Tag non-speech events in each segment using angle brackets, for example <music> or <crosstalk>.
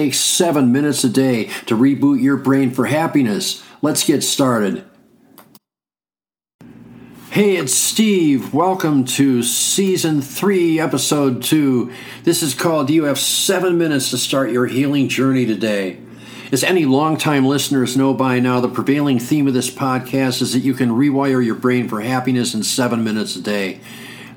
takes seven minutes a day to reboot your brain for happiness. Let's get started. Hey, it's Steve. Welcome to season three, episode two. This is called You Have Seven Minutes to Start Your Healing Journey Today. As any longtime listeners know by now, the prevailing theme of this podcast is that you can rewire your brain for happiness in seven minutes a day.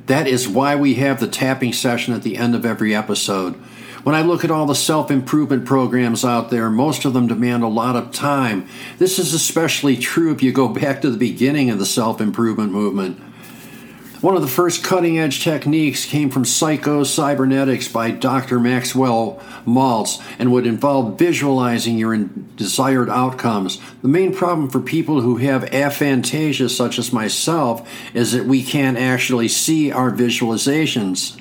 That is why we have the tapping session at the end of every episode. When I look at all the self improvement programs out there, most of them demand a lot of time. This is especially true if you go back to the beginning of the self improvement movement. One of the first cutting edge techniques came from Psycho-Cybernetics by Dr. Maxwell Maltz and would involve visualizing your desired outcomes. The main problem for people who have aphantasia, such as myself, is that we can't actually see our visualizations.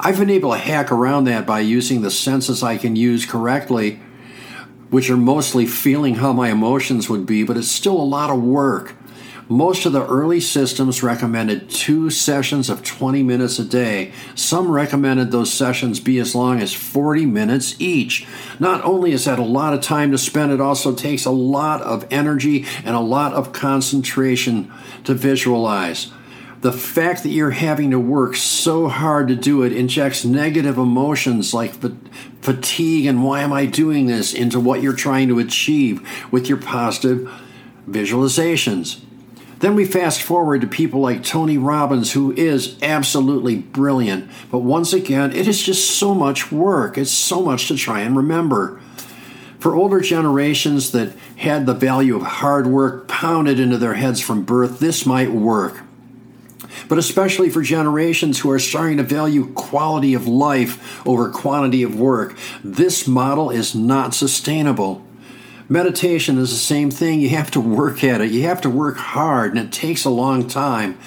I've been able to hack around that by using the senses I can use correctly, which are mostly feeling how my emotions would be, but it's still a lot of work. Most of the early systems recommended two sessions of 20 minutes a day. Some recommended those sessions be as long as 40 minutes each. Not only is that a lot of time to spend, it also takes a lot of energy and a lot of concentration to visualize the fact that you're having to work so hard to do it injects negative emotions like fatigue and why am I doing this into what you're trying to achieve with your positive visualizations. Then we fast forward to people like Tony Robbins, who is absolutely brilliant. But once again, it is just so much work. It's so much to try and remember. For older generations that had the value of hard work pounded into their heads from birth, this might work but especially for generations who are starting to value quality of life over quantity of work, this model is not sustainable. Meditation is the same thing. You have to work at it, you have to work hard, and it takes a long time.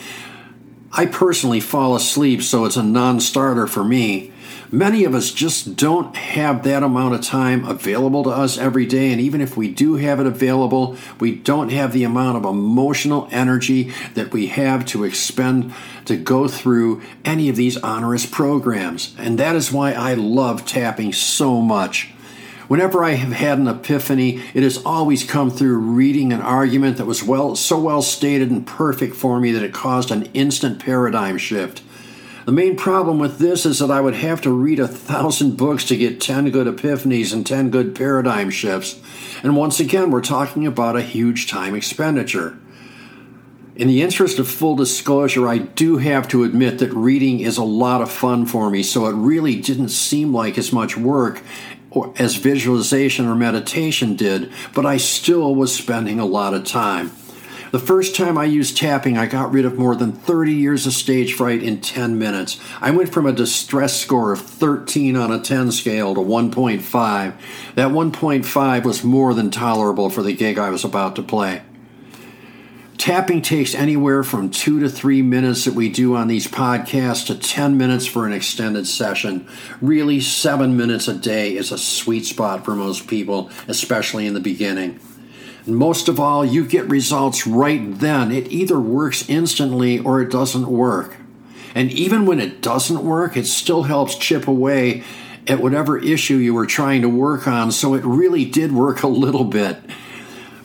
I personally fall asleep, so it's a non starter for me. Many of us just don't have that amount of time available to us every day, and even if we do have it available, we don't have the amount of emotional energy that we have to expend to go through any of these onerous programs. And that is why I love tapping so much. Whenever I have had an epiphany, it has always come through reading an argument that was well so well stated and perfect for me that it caused an instant paradigm shift. The main problem with this is that I would have to read a thousand books to get 10 good epiphanies and 10 good paradigm shifts. And once again, we're talking about a huge time expenditure. In the interest of full disclosure, I do have to admit that reading is a lot of fun for me, so it really didn't seem like as much work as visualization or meditation did, but I still was spending a lot of time. The first time I used tapping, I got rid of more than 30 years of stage fright in 10 minutes. I went from a distress score of 13 on a 10 scale to 1.5. That 1.5 was more than tolerable for the gig I was about to play. Tapping takes anywhere from two to three minutes that we do on these podcasts to 10 minutes for an extended session. Really, seven minutes a day is a sweet spot for most people, especially in the beginning. And most of all, you get results right then. It either works instantly or it doesn't work. And even when it doesn't work, it still helps chip away at whatever issue you were trying to work on. So it really did work a little bit.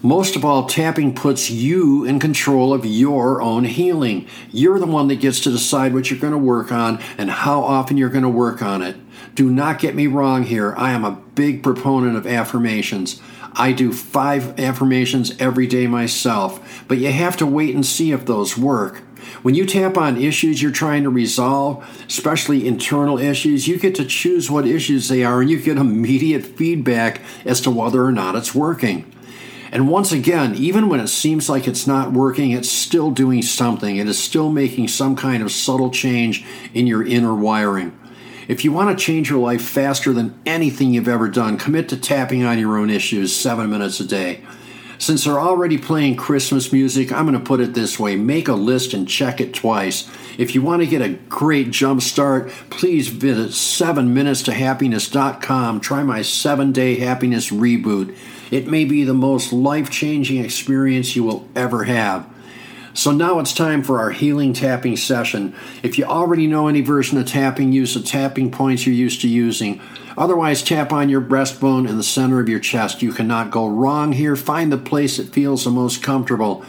Most of all, tapping puts you in control of your own healing. You're the one that gets to decide what you're going to work on and how often you're going to work on it. Do not get me wrong here. I am a big proponent of affirmations. I do five affirmations every day myself, but you have to wait and see if those work. When you tap on issues you're trying to resolve, especially internal issues, you get to choose what issues they are and you get immediate feedback as to whether or not it's working. And once again, even when it seems like it's not working, it's still doing something. It is still making some kind of subtle change in your inner wiring. If you want to change your life faster than anything you've ever done, commit to tapping on your own issues seven minutes a day. Since they're already playing Christmas music, I'm going to put it this way make a list and check it twice. If you want to get a great jump start, please visit 7minutestohappiness.com. Try my seven day happiness reboot. It may be the most life changing experience you will ever have. So now it's time for our healing tapping session. If you already know any version of tapping, use the tapping points you're used to using. Otherwise, tap on your breastbone in the center of your chest. You cannot go wrong here. Find the place that feels the most comfortable.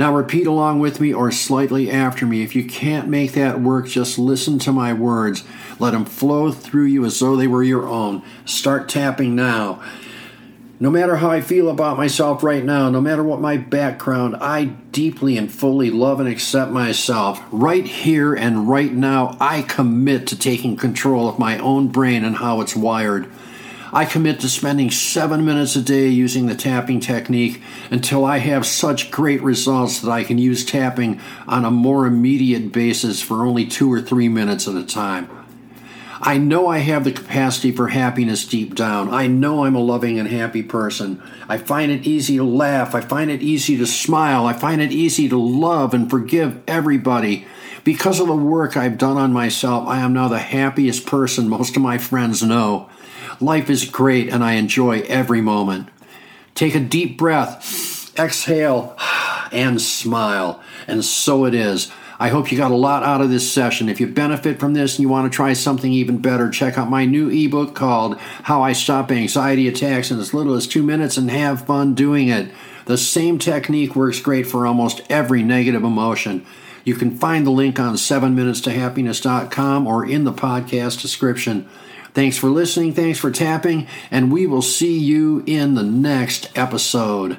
Now, repeat along with me or slightly after me. If you can't make that work, just listen to my words. Let them flow through you as though they were your own. Start tapping now. No matter how I feel about myself right now, no matter what my background, I deeply and fully love and accept myself. Right here and right now, I commit to taking control of my own brain and how it's wired. I commit to spending seven minutes a day using the tapping technique until I have such great results that I can use tapping on a more immediate basis for only two or three minutes at a time. I know I have the capacity for happiness deep down. I know I'm a loving and happy person. I find it easy to laugh. I find it easy to smile. I find it easy to love and forgive everybody. Because of the work I've done on myself, I am now the happiest person most of my friends know. Life is great and I enjoy every moment. Take a deep breath, exhale, <sighs> and smile. And so it is. I hope you got a lot out of this session. If you benefit from this and you want to try something even better, check out my new ebook called How I Stop Anxiety Attacks in as little as two minutes and have fun doing it. The same technique works great for almost every negative emotion. You can find the link on 7minutestohappiness.com or in the podcast description. Thanks for listening, thanks for tapping, and we will see you in the next episode.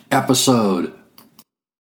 episode.